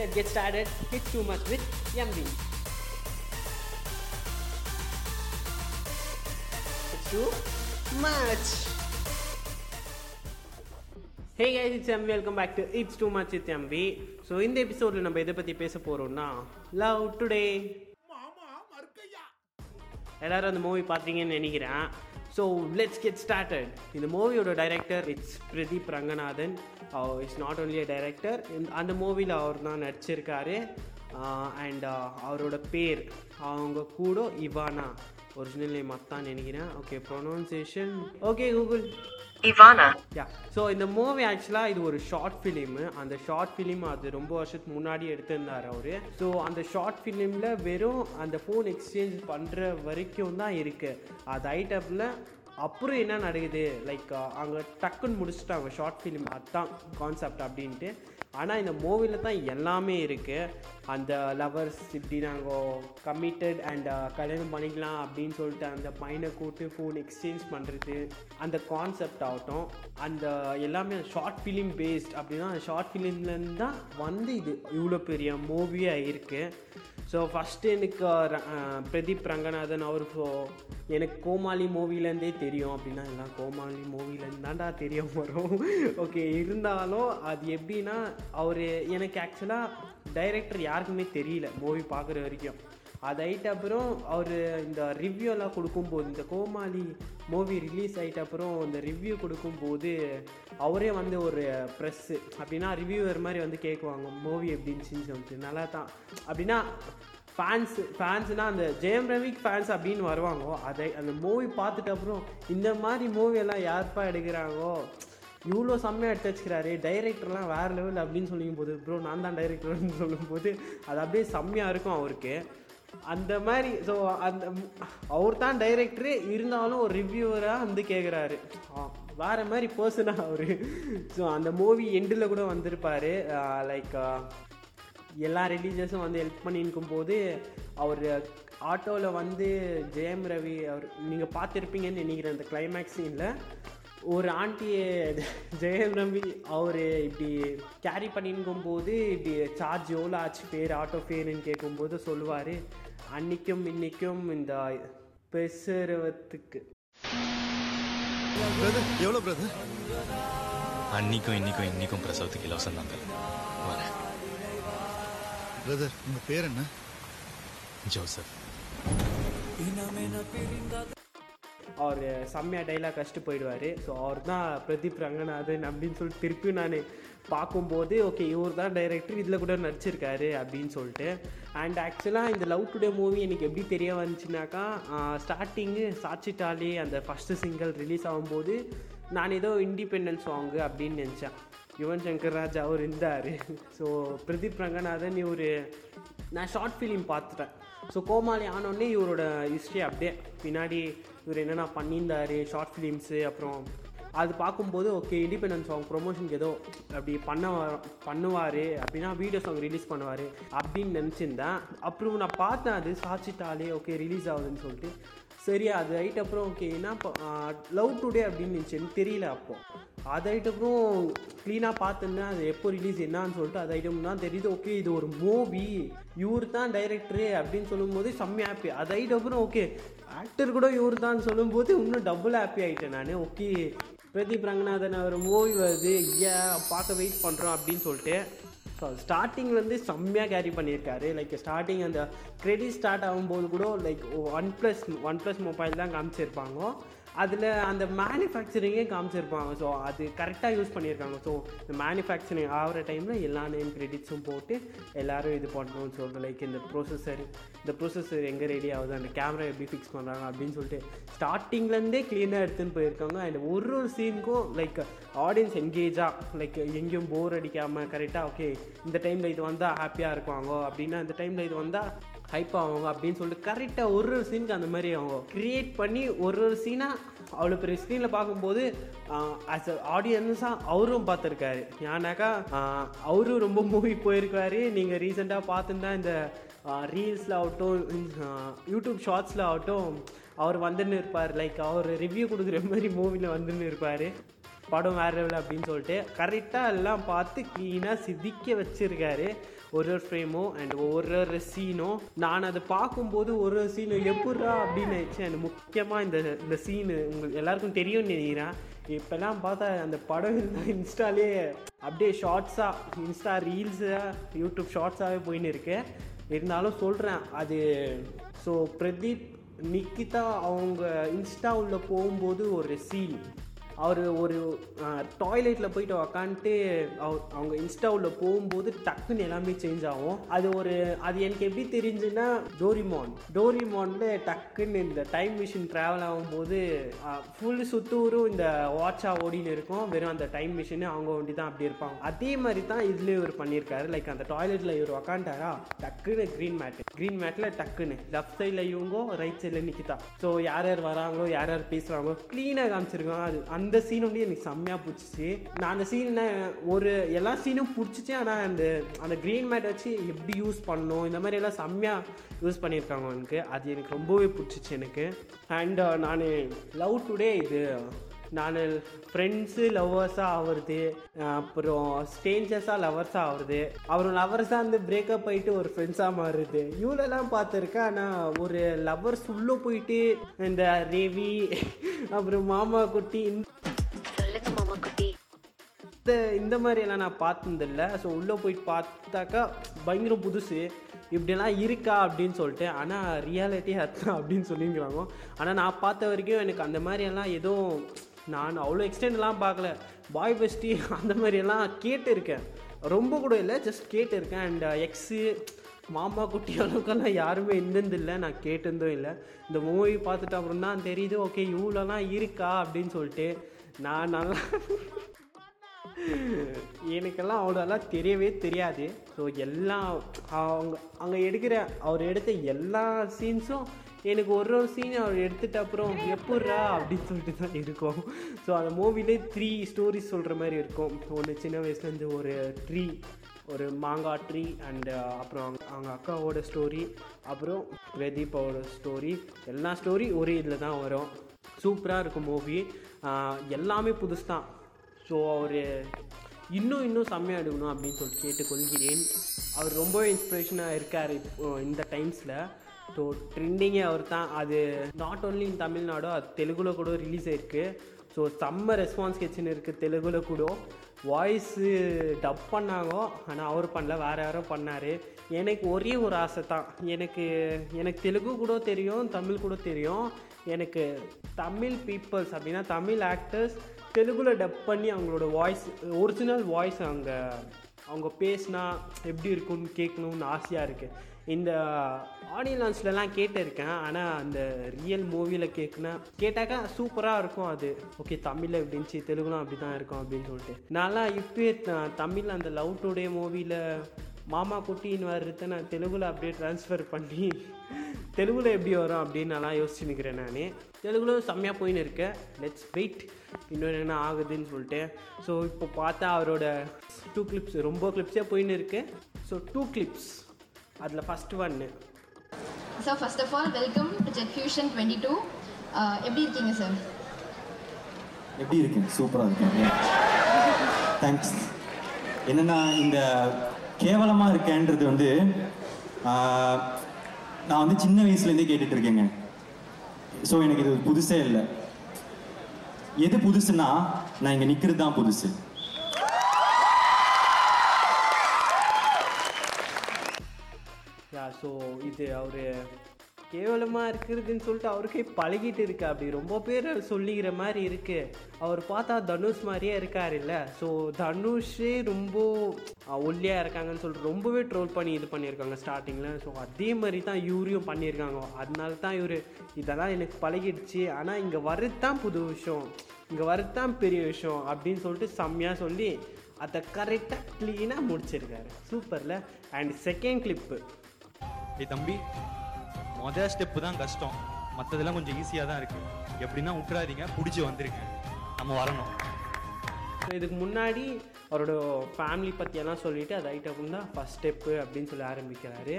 let's get started. It's too much with MV. It's too much. Hey guys it's M welcome back to it's too much it MB so இந்த எபிசோடில் நம்ம எதை பற்றி பேச போகிறோம்னா love today எல்லாரும் அந்த மூவி பார்த்தீங்கன்னு நினைக்கிறேன் ஸோ லெட்ஸ் கெட் ஸ்டார்டட் இந்த மூவியோட director it's Pradeep Ranganathan it's not only director அந்த மூவியில் அவர் தான் நடிச்சிருக்காரு. அண்ட் அவரோட பேர் அவங்க கூட இவானா. ஒரிஜினல் நேம் அத்தான் நினைக்கிறேன். Okay pronunciation okay Google Ivana. Yeah so இந்த மூவி ஆக்சுவலாக இது ஒரு ஷார்ட் ஃபிலிமு அந்த ஷார்ட் ஃபிலிம் அது ரொம்ப வருஷத்துக்கு முன்னாடி எடுத்திருந்தார் அவர். ஸோ அந்த ஷார்ட் ஃபிலிமில் வெறும் அந்த ஃபோன் எக்ஸ்சேஞ்ச் பண்ணுற வரைக்கும் தான் இருக்குது அது ஐட்டப்பில் அப்புறம் என்ன நடக்குது? லைக் அங்கே டக்குன்னு முடிச்சுட்டாங்க ஷார்ட் ஃபிலிம் அதுதான் கான்செப்ட் அப்படின்ட்டு. ஆனால் இந்த மூவியில் தான் எல்லாமே இருக்குது அந்த லவர்ஸ் இப்படி நாங்கள் கமிட்டட் அண்ட் கல்யாணம் பண்ணிக்கலாம் அப்படின்னு சொல்லிட்டு அந்த பையனை கூப்பிட்டு ஃபோன் எக்ஸ்சேஞ்ச் பண்ணுறது அந்த கான்செப்ட் ஆகட்டும். அந்த எல்லாமே ஷார்ட் ஃபிலிம் பேஸ்ட் அப்படின்னா அந்த ஷார்ட் ஃபிலிம்லேருந்து தான் வந்து இது இவ்வளோ பெரிய மூவியாக இருக்குது ஸோ ஃபஸ்ட்டு எனக்கு பிரதீப் ரங்கநாதன் அவர் ஸோ எனக்கு கோமாளி மூவிலேருந்தே தெரியும் அப்படின்னா எல்லாம் கோமாளி மூவிலேருந்து தான்டா தெரியும் வரும். ஓகே இருந்தாலும் அது எப்படின்னா அவர் எனக்கு ஆக்சுவலாக டைரக்டர் யாருக்குமே தெரியல மூவி பார்க்குற வரைக்கும். அது ஆகிட்ட அப்புறம் அவர் இந்த ரிவ்யூலாம் கொடுக்கும்போது இந்த கோமாளி மூவி ரிலீஸ் ஆகிட்ட அப்புறம் இந்த ரிவ்யூ கொடுக்கும்போது அவரே வந்து ஒரு ப்ரெஸ்ஸு அப்படின்னா ரிவ்யூவர் மாதிரி வந்து கேட்குவாங்க மூவி எப்படி இருந்துச்சுன்னு சொல்லிட்டு. நல்லா தான் அப்படின்னா ஃபேன்ஸ் ஃபேன்ஸ்னால் அந்த ஜெயம் ரவிக் ஃபேன்ஸ் அப்படின்னு வருவாங்க. அதை அந்த மூவி பார்த்துட்டு அப்புறம் இந்த மாதிரி மூவியெல்லாம் யார்ப்பா எடுக்கிறாங்கோ? இவ்வளோ செம்மையாக எடுத்து வச்சுக்கிறாரு டைரக்டர்லாம் வேறு லெவல் அப்படின்னு சொல்லும் போது ப்ரோ நான் தான் டைரக்டர்னு சொல்லும்போது அது அப்படியே செம்மையாக இருக்கும் அவருக்கு. அந்த மாதிரி ஸோ அந்த அவர் தான் டைரக்டரு இருந்தாலும் ஒரு ரிவ்யூவராக வந்து கேட்குறாரு வேறு மாதிரி பர்சனாக அவர். ஸோ அந்த மூவி எண்டில் கூட வந்திருப்பார். லைக் எல்லா ரிலீஜியஸும் வந்து ஹெல்ப் பண்ணியிருக்கும் போது அவர் ஆட்டோவில் வந்து ஜெயம் ரவி அவர் நீங்கள் பார்த்துருப்பீங்கன்னு நினைக்கிறேன் அந்த கிளைமேக்ஸ் சீனில் ஒரு ஆண்டியை ஜெயம் ரவி அவர் இப்படி கேரி பண்ணிருக்கும் போது இப்படி சார்ஜ் எவ்வளோ ஆச்சு ஃபேர் ஆட்டோ ஃபேருன்னு கேட்கும்போது சொல்லுவார் அன்னைக்கும் இன்னைக்கும் இந்த பெசுரவத்துக்கு பிரதர் எவ்வளோ பிரதர் அன்னிக்கும் இன்னிக்கும் இன்னிக்கும் பிரசவத்துக்கு இலவசம் தான் வரேன் பிரதர் உங்க பேர் என்ன? ஜோசப். அவர் செம்மையாக டைலாக் கஷ்டு போயிடுவார். ஸோ அவர் தான் பிரதீப் ரங்கநாதன் அப்படின்னு சொல்லிட்டு திருப்பியும் நான் பார்க்கும்போது ஓகே இவர் தான் டைரக்டர் இதில் கூட நடிச்சிருக்காரு அப்படின்னு சொல்லிட்டு. அண்ட் ஆக்சுவலாக இந்த லவ் டுடே மூவி எனக்கு எப்படி தெரிய வந்துச்சுனாக்கா ஸ்டார்டிங்கு சாச்சிட்டாலே அந்த ஃபஸ்ட்டு சிங்கிள் ரிலீஸ் ஆகும்போது நான் ஏதோ இண்டிபெண்டன்ஸ் சாங்கு அப்படின்னு நினச்சேன். யுவன் சங்கர் ராஜ் அவர் இருந்தார். ஸோ பிரதீப் ரங்கநாதன் இவர் நான் ஷார்ட் ஃபிலிம் பார்த்துட்டேன். ஸோ கோமாளி ஆனோடனே இவரோட ஹிஸ்ட்ரி அப்படியே பின்னாடி இவர் என்னென்ன பண்ணியிருந்தாரு ஷார்ட் ஃபிலிம்ஸு அப்புறம் அது பார்க்கும்போது ஓகே இண்டிபெண்டன்ஸ் சாங் ப்ரொமோஷனுக்கு ஏதோ அப்படி பண்ண பண்ணுவார் அப்படின்னா வீடியோ சாங் ரிலீஸ் பண்ணுவார் அப்படின்னு நினச்சிருந்தேன். அப்புறம் நான் பார்த்தேன் அது சாச்சிட்டாலே ஓகே ரிலீஸ் ஆகுதுன்னு சொல்லிட்டு. சரி அது ஆகிட்ட அப்புறம் ஓகே என்ன லவ் டுடே அப்படின்னு இருந்துச்சு தெரியல அப்போது அது ஆகிட்ட அப்புறம் க்ளீனாக பார்த்துருந்தேன் அது எப்போ ரிலீஸ் என்னான்னு சொல்லிட்டு அது ஐட்டம் தான் தெரியுது ஓகே இது ஒரு மூவி இவர் தான் டைரக்டரு அப்படின்னு சொல்லும்போது செம்ம ஹாப்பி அது ஆகிட்ட அப்புறம் ஓகே ஆக்டர் கூட இவர் தான் சொல்லும்போது இன்னும் டபுள் ஹாப்பி ஆகிட்டேன் நான். ஓகே பிரதீப் ரங்கநாதன் அவர் மூவி வருது. ஏன் பார்க்க வெயிட் பண்ணுறோம் அப்படின்னு சொல்லிட்டு. ஸோ ஸ்டார்டிங்லேருந்து செம்மையாக கேரி பண்ணியிருக்காரு. லைக் ஸ்டார்டிங் அந்த கிரெடிட் ஸ்டார்ட் ஆகும்போது கூட like one plus one plus mobile தான் காமிச்சிருப்பாங்க. அதில் அந்த மேனுஃபேக்சரிங்கே காமிச்சிருப்பாங்க. ஸோ அது கரெக்டாக யூஸ் பண்ணியிருக்காங்க. ஸோ இந்த மேனுஃபேக்சரிங் ஆகிற டைமில் எல்லா நேம் கிரெடிட்ஸும் போட்டு எல்லாரும் இது பண்ணணும்னு சொல்லிட்டு லைக் இந்த ப்ரொசஸர் இந்த ப்ரொசஸர் எங்கே ரெடி ஆகுது அந்த கேமரா எப்படி ஃபிக்ஸ் பண்ணுறாங்க அப்படின்னு சொல்லிட்டு ஸ்டார்டிங்லேருந்தே க்ளீனாக எடுத்துன்னு போயிருக்காங்க. அண்ட் ஒரு ஒரு சீனுக்கும் லைக் ஆடியன்ஸ் என்கேஜாக லைக் எங்கேயும் போர் அடிக்காமல் கரெக்டாக ஓகே இந்த டைமில் இது வந்தால் ஹாப்பியாக இருப்பாங்க அப்படின்னா இந்த டைமில் இது வந்தால் ஹைப் ஆவாங்க அப்படின்னு சொல்லிட்டு கரெக்டாக ஒரு ஒரு சீனுக்கு அந்த மாதிரி அவங்க க்ரியேட் பண்ணி ஒரு ஒரு சீனாக அவ்வளோ பெரிய ஸ்க்ரீனில் பார்க்கும்போது ஆஸ் அ ஆடியன்ஸாக அவரும் பார்த்துருக்காரு. ஏன்னாக்கா அவரும் ரொம்ப மூவி போயிருக்காரு. நீங்கள் ரீசெண்டாக பார்த்துருந்தா இந்த ரீல்ஸில் ஆகட்டும் யூடியூப் ஷார்ட்ஸில் ஆகட்டும் அவர் வந்துன்னு இருப்பார். லைக் அவர் ரிவ்யூ கொடுக்குற மாதிரி மூவியில் வந்துன்னு இருப்பார். படம் வேறு லெவல் அப்படின்னு சொல்லிட்டு கரெக்டாக எல்லாம் பார்த்து க்ளீனாக சிதிக்க வச்சுருக்காரு. ஒரு ஒரு ஃப்ரேமும் அண்ட் ஒரு ஒரு சீனும் நான் அதை பார்க்கும்போது ஒரு ஒரு சீனும் எப்பட்றா அப்படின்னு நினச்சேன். முக்கியமாக இந்த இந்த சீனு உங்களுக்கு எல்லாருக்கும் தெரியும்னு நினைக்கிறேன். இப்போல்லாம் பார்த்தா அந்த படம் இருந்தால் இன்ஸ்டாலே அப்படியே ஷார்ட்ஸாக இன்ஸ்டா ரீல்ஸாக யூடியூப் ஷார்ட்ஸாகவே போயின்னு இருக்கு. இருந்தாலும் சொல்கிறேன் அது ஸோ பிரதீப் நிக்கிதா அவங்க இன்ஸ்டா உள்ள போகும்போது ஒரு சீன் அவர் ஒரு டாய்லெட்டில் போயிட்டு உக்காந்துட்டு அவர் அவங்க இன்ஸ்டா போகும்போது டக்குன்னு எல்லாமே சேஞ்ச் ஆகும். அது ஒரு அது எனக்கு எப்படி தெரிஞ்சுன்னா டோரிமான் டோரிமானில் டக்குன்னு இந்த டைம் மிஷின் ட்ராவல் ஆகும்போது ஃபுல் சுத்தூரும் இந்த வாட்சா ஓடின்னு இருக்கும். வெறும் அந்த டைம் மிஷின் அவங்க ஒண்டி தான் அப்படி இருப்பாங்க. அதே மாதிரி தான் இதுலேயும் இவர் பண்ணியிருக்காரு. லைக் அந்த டாய்லெட்டில் இவர் உக்காண்டாரா டக்குன்னு க்ரீன் மேட் க்ரீன் மேட்டில் டக்குன்னு. லெஃப்ட் சைடில் இவங்கோ ரைட் சைடில் நிற்கிதா ஸோ யார் யார் வராங்களோ யார் யார் பேசுகிறாங்களோ க்ளீனாக காமிச்சிருக்காங்க. அது அந்த சீன் வந்து எனக்கு செம்மையாக பிடிச்சிச்சு. நான் அந்த சீனை ஒரு எல்லா சீனும் பிடிச்சிச்சு. ஆனால் அந்த அந்த க்ரீன் மேட் வச்சு எப்படி யூஸ் பண்ணணும் இந்த மாதிரி எல்லாம் செம்மையாக யூஸ் பண்ணியிருக்காங்க எனக்கு. அது எனக்கு ரொம்பவே பிடிச்சிச்சு எனக்கு. அண்ட் நான் லவ் டுடே இது நான் ஃப்ரெண்ட்ஸு லவ்வர்ஸாக ஆகுறது அப்புறம் ஸ்டேஞ்சர்ஸாக லவர்ஸாக ஆகுறது அப்புறம் லவர்ஸாக வந்து பிரேக்கப் ஆகிட்டு ஒரு ஃப்ரெண்ட்ஸாக மாறுது இவ்வளோலாம் பார்த்துருக்கேன். ஆனால் ஒரு லவர்ஸ் உள்ளே போயிட்டு இந்த ரேவி அப்புறம் மாமா குட்டி இந்த இந்த மாதிரியெல்லாம் நான் பார்த்ததில்ல. ஸோ உள்ளே போய் பார்த்தாக்கா பயங்கர புதுசு. இப்படியெல்லாம் இருக்கா அப்படின்னு சொல்லிட்டு ஆனால் ரியாலிட்டி அதுதான் அப்படின்னு சொல்லிங்கிறாங்க. ஆனால் நான் பார்த்த வரைக்கும் எனக்கு அந்த மாதிரியெல்லாம் எதுவும் நான் அவ்வளோ எக்ஸ்டெண்ட்லாம் பார்க்கல. பாய் பெஸ்டி அந்த மாதிரியெல்லாம் கேட்டிருக்கேன். ரொம்ப கூட இல்லை ஜஸ்ட் கேட்டிருக்கேன். அண்ட் எக்ஸு uh, மாமா குட்டி அளவுக்கெல்லாம் யாருமே இருந்ததில்லை நான் கேட்டிருந்தும் இல்லை. இந்த மூவி பார்த்துட்டு அப்புறம் தான் தெரியுது ஓகே இவ்வளோலாம் இருக்கா அப்படின்னு சொல்லிட்டு நான் நல்லா எனக்கெல்லாம் அவ்வளோலாம் தெரியவே தெரியாது. ஸோ எல்லாம் அவங்க அங்கே எடுக்கிற அவர் எடுத்த எல்லா சீன்ஸும் எனக்கு ஒரு ஒரு சீன் அவர் எடுத்துட்ட அப்புறம் எப்பட்றா? அப்படின்னு சொல்லிட்டு தான் இருக்கும். ஸோ அந்த மூவிலே த்ரீ ஸ்டோரிஸ் சொல்கிற மாதிரி இருக்கும். ஒன்று சின்ன வயசுலேருந்து ஒரு ட்ரீ ஒரு மாங்காய் ட்ரீ அண்டு uh, அப்புறம் அவங்க அவங்க அக்காவோட ஸ்டோரி அப்புறம் பிரதீப்பாவோட ஸ்டோரி எல்லா ஸ்டோரி ஒரே இதில் தான் வரும். சூப்பராக இருக்கும் மூவி எல்லாமே புதுசு தான். ஸோ அவர் இன்னும் இன்னும் செம்மையாக எடுக்கணும் அப்படின்னு சொல்லிட்டு கேட்டுக்கொள்கிறேன். அவர் ரொம்பவே இன்ஸ்பிரேஷனாக இருக்கார் இப்போ இந்த டைம்ஸில் ஸோ ட்ரெண்டிங்கே அவர் தான். அது நாட் ஓன்லி இன் தமிழ்நாடு அது தெலுங்குல கூட ரிலீஸ் ஆயிருக்கு. ஸோ செம்ம ரெஸ்பான்ஸ் கிச்சன் இருக்குது தெலுங்குல கூட. வாய்ஸு டப் பண்ணாங்க. ஆனால் அவர் பண்ணல. வேறு யாரோ பண்ணார். எனக்கு ஒரே ஒரு ஆசை தான். எனக்கு எனக்கு தெலுங்கு கூட தெரியும் தமிழ் கூட தெரியும். எனக்கு தமிழ் பீப்புள்ஸ் அப்படின்னா தமிழ் ஆக்டர்ஸ் தெலுங்கில் டப் பண்ணி அவங்களோட வாய்ஸ் ஒரிஜினல் வாய்ஸ் அவங்க அவங்க பேசினா எப்படி இருக்கும்னு கேட்கணும்னு ஆசையாக இருக்குது இந்த ஆடியோ லான்ச்லலாம் கேட்டிருக்கேன். ஆனால் அந்த ரியல் மூவியில் கேட்குனா கேட்டாக்கா சூப்பராக இருக்கும் அது. ஓகே தமிழில் எப்படி இருந்துச்சு தெலுங்குலாம் அப்படி தான் இருக்கும் அப்படின்னு சொல்லிட்டு. நான்லாம் இப்போயே தமிழ் அந்த லவ் டுடே மூவியில் மாமா குட்டின்னு வர்றத நான் தெலுங்குல அப்படியே ட்ரான்ஸ்ஃபர் பண்ணி தெலுங்குல எப்படி வரும் அப்படின்னு நல்லா யோசிச்சு நிற்கிறேன் நான். தெலுங்குல செம்மையாக போயின்னு இருக்கேன் லெட்ஸ் வெயிட் இன்னும் என்ன ஆகுதுன்னு சொல்லிட்டு. ஸோ இப்போ பார்த்தா அவரோட டூ கிளிப்ஸ் ரொம்ப கிளிப்ஸே போயின்னு இருக்கு. ஸோ டூ கிளிப்ஸ் அதில் ஃபஸ்ட் ஒன்று sir first of all welcome to Jet Fusion twenty two எப்படி இருக்கீங்க சார் எப்படி இருக்கேன் சூப்பராக இருக்கேன் தேங்க்ஸ் என்னன்னா இந்த கேவலமாக இருக்கேன்றது வந்து நான் வந்து சின்ன வயசுலேருந்தே கேட்டுட்டு இருக்கேங்க ஸோ எனக்கு இது புதுசே இல்லை. எது புதுசுன்னா நான் இங்கே நிற்கிறது தான் புதுசு. யா ஸோ இது அவர் கேவலமாக இருக்கிறதுன்னு சொல்லிட்டு அவருக்கே பழகிட்டு இருக்கு. அப்படி ரொம்ப பேர் சொல்லிக்கிற மாதிரி இருக்குது அவர் பார்த்தா தனுஷ் மாதிரியே இருக்கார் இல்லை? ஸோ தனுஷே ரொம்ப ஒல்லியாக இருக்காங்கன்னு சொல்லிட்டு ரொம்பவே ட்ரோல் பண்ணி இது பண்ணியிருக்காங்க ஸ்டார்டிங்கில் ஸோ அதே மாதிரி தான் இவரையும் பண்ணியிருக்காங்க. அதனால தான் இவர் இதெல்லாம் எனக்கு பழகிடுச்சு. ஆனால் இங்கே வர்றது தான் புது விஷயம். இங்கே வர்றது தான் பெரிய விஷயம் அப்படின்னு சொல்லிட்டு செம்மையாக சொல்லி அதை கரெக்டாக க்ளீனாக முடிச்சிருக்காரு. சூப்பரில் அண்ட் செகண்ட் கிளிப்பு தம்பி. மொதல் ஸ்டெப்பு தான் கஷ்டம். மற்றதெல்லாம் கொஞ்சம் ஈஸியாக தான் இருக்குது எப்படின்னா விட்டுறாதீங்க பிடிச்சி வந்துருங்க. நம்ம வரணும். ஸோ இதுக்கு முன்னாடி அவரோட ஃபேமிலி பற்றியெல்லாம் சொல்லிவிட்டு அது ஐட்டம் தான் ஃபஸ்ட் ஸ்டெப்பு அப்படின்னு சொல்லி ஆரம்பிக்கிறாரு.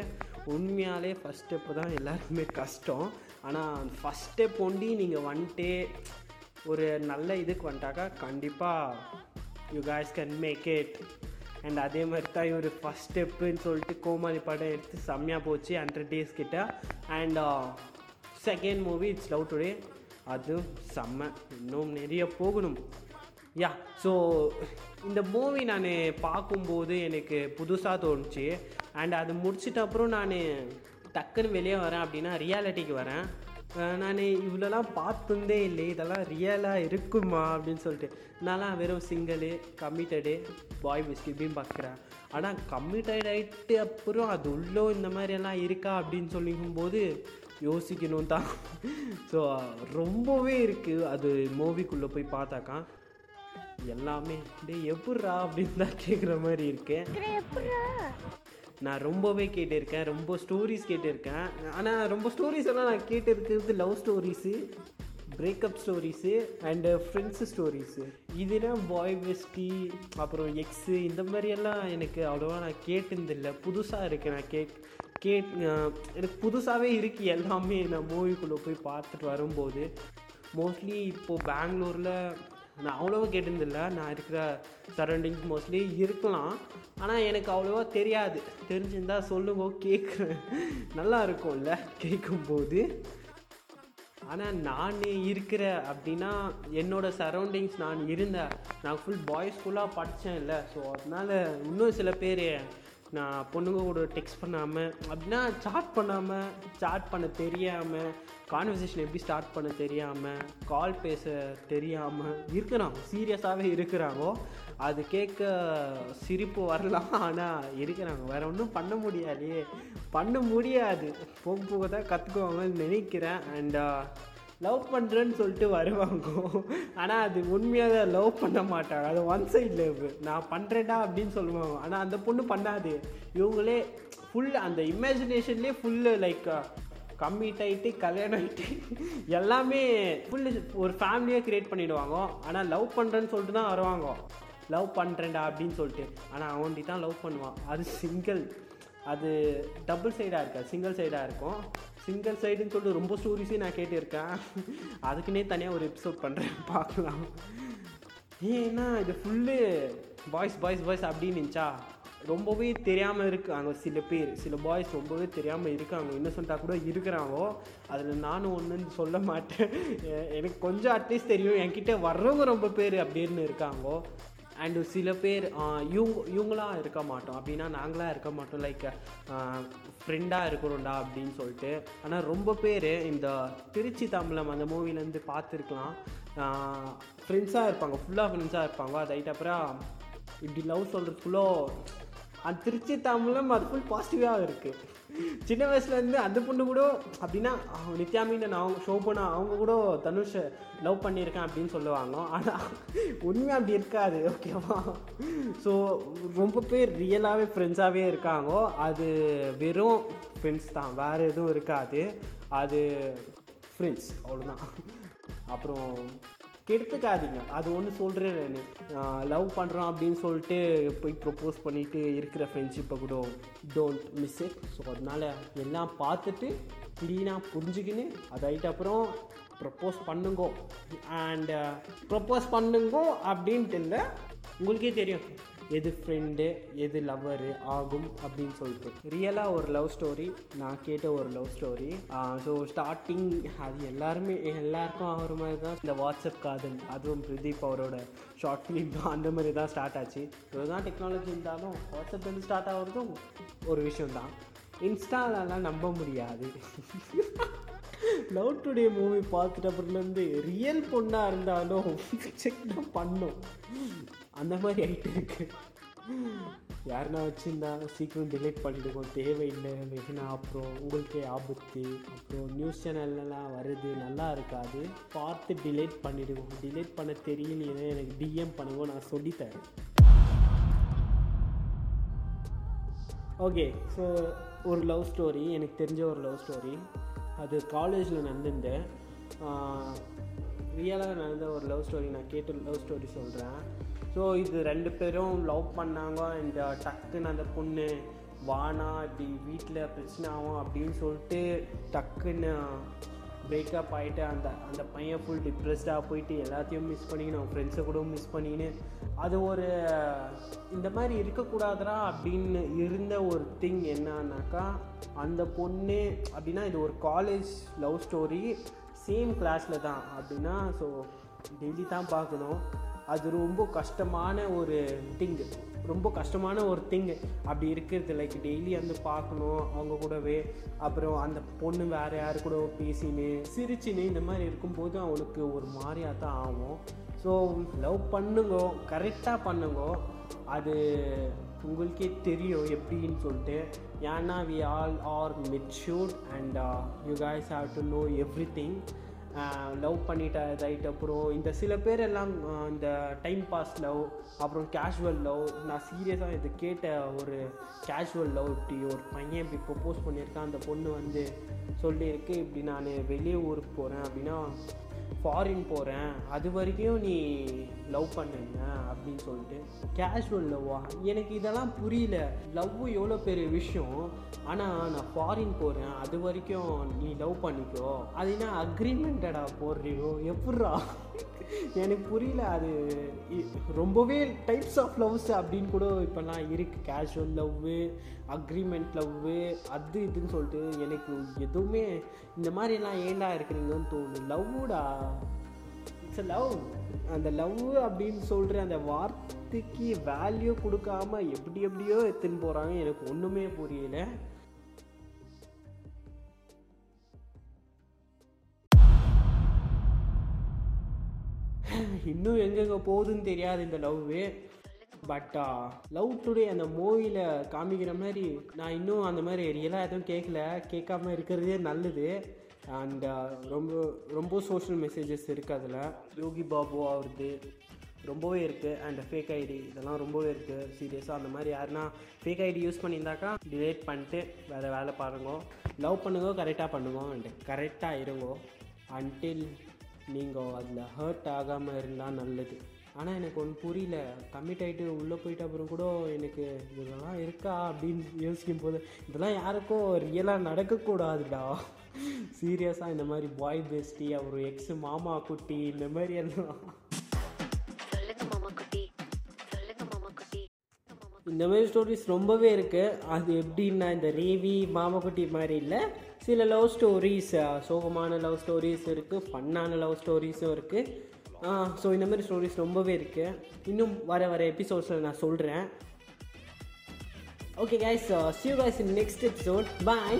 உண்மையாலே ஃபஸ்ட் ஸ்டெப்பு தான் எல்லாருக்குமே கஷ்டம். ஆனால் ஃபஸ்ட் ஸ்டெப் ஒண்டி நீங்கள் வந்துட்டு ஒரு நல்ல இதுக்கு வந்துட்டாக்கா கண்டிப்பாக you guys can make it and அதே மாதிரி தான் இவர் ஃபஸ்ட் ஸ்டெப்புன்னு சொல்லிட்டு கோமாளி படம் எடுத்து செம்மையாக போச்சு ஹண்ட்ரட் டேஸ் கிட்ட. And second movie it's Love Today அதுவும் செம்ம. இன்னும் நிறைய போகணும். யா ஸோ இந்த மூவி நான் பார்க்கும்போது எனக்கு புதுசாக தோணுச்சு. அண்ட் அது முடிச்சிட்ட அப்புறம் நான் டக்குன்னு வெளியே வரேன் அப்படின்னா ரியாலிட்டிக்கு வரேன். நான் இவ்வளோலாம் பார்த்துருந்தே இல்லை இதெல்லாம் ரியலாக இருக்குமா அப்படின்னு சொல்லிட்டு. நான்லாம் வெறும் சிங்கிளு கம்மிட்டடு பாய் பெஸ்ட் இப்படின்னு பார்க்குறேன். ஆனால் கம்மிட்டட் ஆகிட்டு அப்புறம் அது உள்ளோ இந்த மாதிரியெல்லாம் இருக்கா அப்படின்னு சொல்லிக்கும்போது யோசிக்கணும் தான் ஸோ ரொம்பவே இருக்குது அது மூவிக்குள்ளே போய் பார்த்தாக்கா எல்லாமே டேய் எப்பட்றா அப்படின்னு தான் கேட்குற மாதிரி இருக்கேன். நான் ரொம்பவே கேட்டிருக்கேன் ரொம்ப ஸ்டோரிஸ் கேட்டிருக்கேன். ஆனால் ரொம்ப ஸ்டோரிஸ் எல்லாம் நான் கேட்டிருக்கிறது love stories breakup stories and friends stories இதெல்லாம் பாய் பெஸ்டி அப்புறம் எக்ஸு இந்த மாதிரியெல்லாம் எனக்கு அவ்வளோவா நான் கேட்டதில்லை. புதுசாக இருக்குது நான் கேக் கேட் எனக்கு புதுசாகவே இருக்குது எல்லாமே. நான் மூவிக்குள்ளே போய் பார்த்துட்டு வரும்போது மோஸ்ட்லி இப்போது பெங்களூரில் நான் அவ்வளோவா கேட்டதில்ல நான் இருக்கிற சரௌண்டிங்ஸ் மோஸ்ட்லி இருக்கலாம். ஆனால் எனக்கு அவ்வளோவா தெரியாது. தெரிஞ்சிருந்தா சொல்லுங்க கேட்குறேன் நல்லா இருக்கும்ல கேட்கும்போது ஆனால் நான் இருக்கிற அப்படின்னா என்னோடய சரௌண்டிங்ஸ் நான் இருந்தேன் நான் ஃபுல் பாய்ஸ் ஃபுல்லாக படித்தேன் இல்லை ஸோ அதனால் இன்னும் சில பேர் நான் பொண்ணுங்க கூட டெக்ஸ்ட் பண்ணாமல் அப்படின்னா சாட் பண்ணாமல் சாட் பண்ண தெரியாமல் கான்வர்சேஷன் எப்படி ஸ்டார்ட் பண்ண தெரியாமல் கால் பேச தெரியாமல் இருக்கிறாங்க சீரியஸாகவே இருக்கிறாங்கோ அது கேட்க சிரிப்பு வரலாம் ஆனால் இருக்கிறாங்க. வேறு ஒன்றும் பண்ண முடியாதே. பண்ண முடியாது. போக போக தான் கற்றுக்குவாங்கன்னு நினைக்கிறேன். அண்ட் லவ் பண்ணுறேன்னு சொல்லிட்டு வருவாங்க. ஆனால் அது உண்மையாக தான் லவ் பண்ண மாட்டாங்க. அது ஒன் சைட் லவ் நான் பண்ணுறேன்டா அப்படின்னு சொல்லுவாங்க. ஆனால் அந்த பொண்ணு பண்ணாது. இவங்களே ஃபுல் அந்த இமேஜினேஷன்லேயே ஃபுல்லு லைக் கம்மிட் ஆகிட்டு கல்யாணம் ஆகிட்டு எல்லாமே ஃபுல் ஒரு ஃபேமிலியாக க்ரியேட் பண்ணிவிடுவாங்க ஆனால் லவ் பண்ணுறேன்னு சொல்லிட்டு தான் வருவாங்க. லவ் பண்ணுறேன்டா அப்படின்னு சொல்லிட்டு. ஆனால் அவன்டி தான் லவ் பண்ணுவான். அது சிங்கிள் அது டபுள் சைடாக இருக்கா? சிங்கிள் சைடாக இருக்கும். சிங்கிள் சைடுன்னு சொல்லிட்டு ரொம்ப ஸ்டோரிஸே நான் கேட்டிருக்கேன். அதுக்குன்னே தனியாக ஒரு எபிசோட் பண்ணுறேன் பார்க்கலாம். ஏன்னா இது ஃபுல்லு பாய்ஸ் பாய்ஸ் பாய்ஸ் அப்படின்னு இருந்துச்சா? ரொம்பவே தெரியாமல் இருக்காங்க சில பேர். சில பாய்ஸ் ரொம்பவே தெரியாமல் இருக்காங்க. இன்னசென்ட்டாக கூட இருக்கிறாங்கோ. அதில் நானும் ஒன்றுன்னு சொல்ல மாட்டேன். எனக்கு கொஞ்சம் அட்லீஸ்ட் தெரியும். என்கிட்ட வர்றவங்க ரொம்ப பேர் அப்படின்னு இருக்காங்கோ. அண்டு சில பேர் இவங்க இவங்களாம் இருக்க மாட்டோம். அப்படின்னா நாங்களாம் இருக்க மாட்டோம். லைக் ஃப்ரெண்டாக இருக்கிறோம்டா அப்படின்னு சொல்லிட்டு. ஆனால் ரொம்ப பேர் இந்த திருச்சி தமிழம் அந்த மூவிலேருந்து பார்த்துருக்கலாம். ஃப்ரெண்ட்ஸாக இருப்பாங்க. ஃபுல்லாக ஃப்ரெண்ட்ஸாக இருப்பாங்க. அது அப்புறம் இப்படி லவ் சொல்கிறதுக்குள்ளோ அந்த திருச்சி தமிழும் அது ஃபுல் பாசிட்டிவாக இருக்குது சின்ன வயசுலேருந்து அந்த பொண்ணு கூட அப்படின்னா அவங்க நித்யா மீனன் அவங்க ஷோபனா அவங்க கூட தனுஷை லவ் பண்ணியிருக்கேன் அப்படின்னு சொல்லுவாங்க. ஆனால் உண்மை அப்படி இருக்காது ஓகேவா ஸோ ரொம்ப பேர் ரியலாகவே ஃப்ரெண்ட்ஸாகவே இருக்காங்க. அது வெறும் ஃப்ரெண்ட்ஸ் தான் வேறு எதுவும் இருக்காது. அது ஃப்ரெண்ட்ஸ் அவ்வளோதான் அப்புறம் கெடுத்துக்காதீங்க அது ஒன்று சொல்கிறேன் நான். லவ் பண்ணுறோம் அப்படின்னு சொல்லிட்டு போய் ப்ரொப்போஸ் பண்ணிட்டு இருக்கிற ஃப்ரெண்ட்ஷிப்பை கூட டோன்ட் மிஸ் இட் ஸோ அதனால் எல்லாம் பார்த்துட்டு க்ளீனாக புரிஞ்சுக்கின்னு அதாயிட்டு அப்புறம் ப்ரப்போஸ் பண்ணுங்கோ. அண்ட் ப்ரப்போஸ் பண்ணுங்கோ அப்படின்ட்டு இல்லை உங்களுக்கே தெரியும். எது ஃப்ரெண்டு எது லவ்வரு ஆகும் அப்படின்னு சொல்லிட்டு. ரியலாக ஒரு லவ் ஸ்டோரி நான் கேட்ட ஒரு லவ் ஸ்டோரி ஸோ ஸ்டார்டிங் அது எல்லாருமே எல்லாருக்கும் ஆகிற மாதிரி தான். இந்த வாட்ஸ்அப் காதல் அதுவும் பிரதீப் அவரோட ஷார்ட் ஃபிலிம் அந்த மாதிரி தான் ஸ்டார்ட் ஆச்சு. இதுதான் டெக்னாலஜி இருந்தாலும் வாட்ஸ்அப் வந்து ஸ்டார்ட் ஆகிறதும் ஒரு விஷயம் தான். இன்ஸ்டாலெல்லாம் நம்ப முடியாது. லவ் டுடே மூவி பார்த்துட்ட அப்புறம்லேருந்து ரியல் பொண்ணாக இருந்தாலும் செக் தான் பண்ணும். அந்த மாதிரி ஆகிட்டு இருக்கு யாருன்னா வச்சுருந்தா சீக்கிரம் டிலீட் பண்ணிடுவோம் தேவையில்லை வெகுனா அப்புறம் உங்களுக்கே ஆபத்து. அப்புறம் நியூஸ் சேனல்லலாம் வருது நல்லா இருக்காது. பார்த்து டிலேட் பண்ணிவிடுவோம் டிலேட் பண்ண தெரியலையே எனக்கு டிஎம் பண்ணுவோம் நான் சொல்லித்தரேன். ஓகே ஸோ ஒரு லவ் ஸ்டோரி எனக்கு தெரிஞ்ச ஒரு லவ் ஸ்டோரி அது காலேஜில் நடந்திருந்தேன். ரியலாக நடந்த ஒரு லவ் ஸ்டோரி நான் கேட்ட லவ் ஸ்டோரி சொல்கிறேன் ஸோ இது ரெண்டு பேரும் லவ் பண்ணாங்க. இந்த டக்குன்னு அந்த பொண்ணு வானா இப்படி வீட்டில் பிரச்சனை ஆகும் அப்படின்னு சொல்லிட்டு டக்குன்னு பிரேக்கப் ஆகிட்டு அந்த அந்த பையன் ஃபுல் டிப்ரெஸ்டாக போயிட்டு எல்லாத்தையும் மிஸ் பண்ணிக்கணும் அவன் ஃப்ரெண்ட்ஸை கூட மிஸ் பண்ணிக்கின்னு அது ஒரு இந்த மாதிரி இருக்கக்கூடாதுடா அப்படின்னு இருந்த ஒரு திங் என்னன்னாக்கா அந்த பொண்ணு அப்படின்னா இது ஒரு காலேஜ் லவ் ஸ்டோரி சேம் கிளாஸில் தான் அப்படின்னா ஸோ டெய்லி தான் பார்க்கணும். அது ரொம்ப கஷ்டமான ஒரு திங்கு ரொம்ப கஷ்டமான ஒரு திங்கு அப்படி இருக்கிறது லைக் டெய்லி வந்து பார்க்கணும் அவங்க கூடவே. அப்புறம் அந்த பொண்ணு வேறு யாரு கூட பேசின்னு சிரிச்சின்னு இந்த மாதிரி இருக்கும்போது அவனுக்கு ஒரு மாதிரியாக தான் ஆகும். ஸோ லவ் பண்ணுங்க கரெக்டாக பண்ணுங்க அது உங்களுக்கே தெரியும் எப்படின்னு சொல்லிட்டு. ஏன்னா we all are matured and you guys have to know everything love பண்ணிட்ட ரைட் அப்புறம் இந்த சில பேர் எல்லாம் இந்த டைம் பாஸ் லவ் அப்புறம் கேஷுவல் லவ் நான் சீரியஸாக இது கேட்ட ஒரு கேஷுவல் லவ் இப்படி ஒரு பையன் இப்படி ப்ரப்போஸ் பண்ணியிருக்கான் அந்த பொண்ணு வந்து சொல்லியிருக்கு இப்படி நான் வெளியே ஊருக்கு போகிறேன் அப்படின்னா ஃபாரின் போகிறேன் அது வரைக்கும் நீ லவ் பண்ணுங்க அப்படின்னு சொல்லிட்டு கேஷுவல் லவ்வா எனக்கு இதெல்லாம் புரியல. லவ் எவ்வளோ பெரிய விஷயம்? ஆனால் நான் ஃபாரின் போகிறேன் அது வரைக்கும் நீ லவ் பண்ணிக்கோ. அது என்ன அக்ரிமெண்டடா போடுறியோ? எப்பட்றா? எனக்கு புரியல. அது ரொம்பவே டைப்ஸ் ஆஃப் லவ்ஸ் அப்படின்னு கூட இப்போல்லாம் இருக்குது கேஷுவல் லவ்வு அக்ரிமெண்ட் லவ்வு அது இதுன்னு சொல்லிட்டு எனக்கு எதுவுமே இந்த மாதிரிலாம் ஏன்டா இருக்கிறீங்கன்னு தோணுது. லவ்வுடா இட்ஸ் லவ் அந்த லவ் அப்படின்னு சொல்கிற அந்த வார்த்தைக்கு வேல்யூ கொடுக்காம எப்படி எப்படியோ எடுத்துன்னு போகிறாங்க எனக்கு ஒன்றுமே புரியல. இன்னும் எங்கெங்கே போகுதுன்னு தெரியாது இந்த லவ்வு பட் லவ் டுடே அந்த மூவியில் காமிக்கிற மாதிரி நான் இன்னும் அந்த மாதிரி ரியலாக எதுவும் கேட்கல கேட்காம இருக்கிறதே நல்லது. அண்ட் uh, ரொம்ப ரொம்ப சோஷியல் மெசேஜஸ் இருக்குது அதில். யோகி பாபு அவரது ரொம்பவே இருக்குது அண்ட் ஃபேக் ஐடி இதெல்லாம் ரொம்பவே இருக்குது சீரியஸாக அந்த மாதிரி யாருன்னா ஃபேக் ஐடி யூஸ் பண்ணியிருந்தாக்கா டிலேட் பண்ணிட்டு வேறு வேலை பாருங்க. லவ் பண்ணுங்க கரெக்டாக பண்ணுங்க. அண்ட் கரெக்டாக இருங்கோ. அன்டில் நீங்கள் அதில் ஹர்ட் ஆகாமல் இருந்தால் நல்லது. ஆனால் எனக்கு ஒன்று புரியல. கம்மிட் ஆகிட்டு உள்ளே போயிட்ட அப்புறம் கூட எனக்கு இதெல்லாம் இருக்கா அப்படின்னு யோசிக்கும் போது இதெல்லாம் யாருக்கும் ரியலாக நடக்கக்கூடாதுடா. சீரியஸாக இந்த மாதிரி பாய் பெஸ்டி அப்புறம் எக்ஸ் மாமா குட்டி இந்த மாதிரி எல்லாம். இந்த மாதிரி ஸ்டோரிஸ் ரொம்பவே இருக்குது அது எப்படின்னா இந்த ரேவி மாமக்குட்டி மாதிரி இல்லை சில லவ் ஸ்டோரிஸ் சோகமான லவ் ஸ்டோரிஸ் இருக்குது ஃபன்னான லவ் ஸ்டோரிஸும் இருக்குது ஸோ இந்த மாதிரி ஸ்டோரிஸ் ரொம்பவே இருக்குது இன்னும் வர வர எபிசோட்ஸில் நான் சொல்கிறேன் okay guys see you guys in next episode. Bye.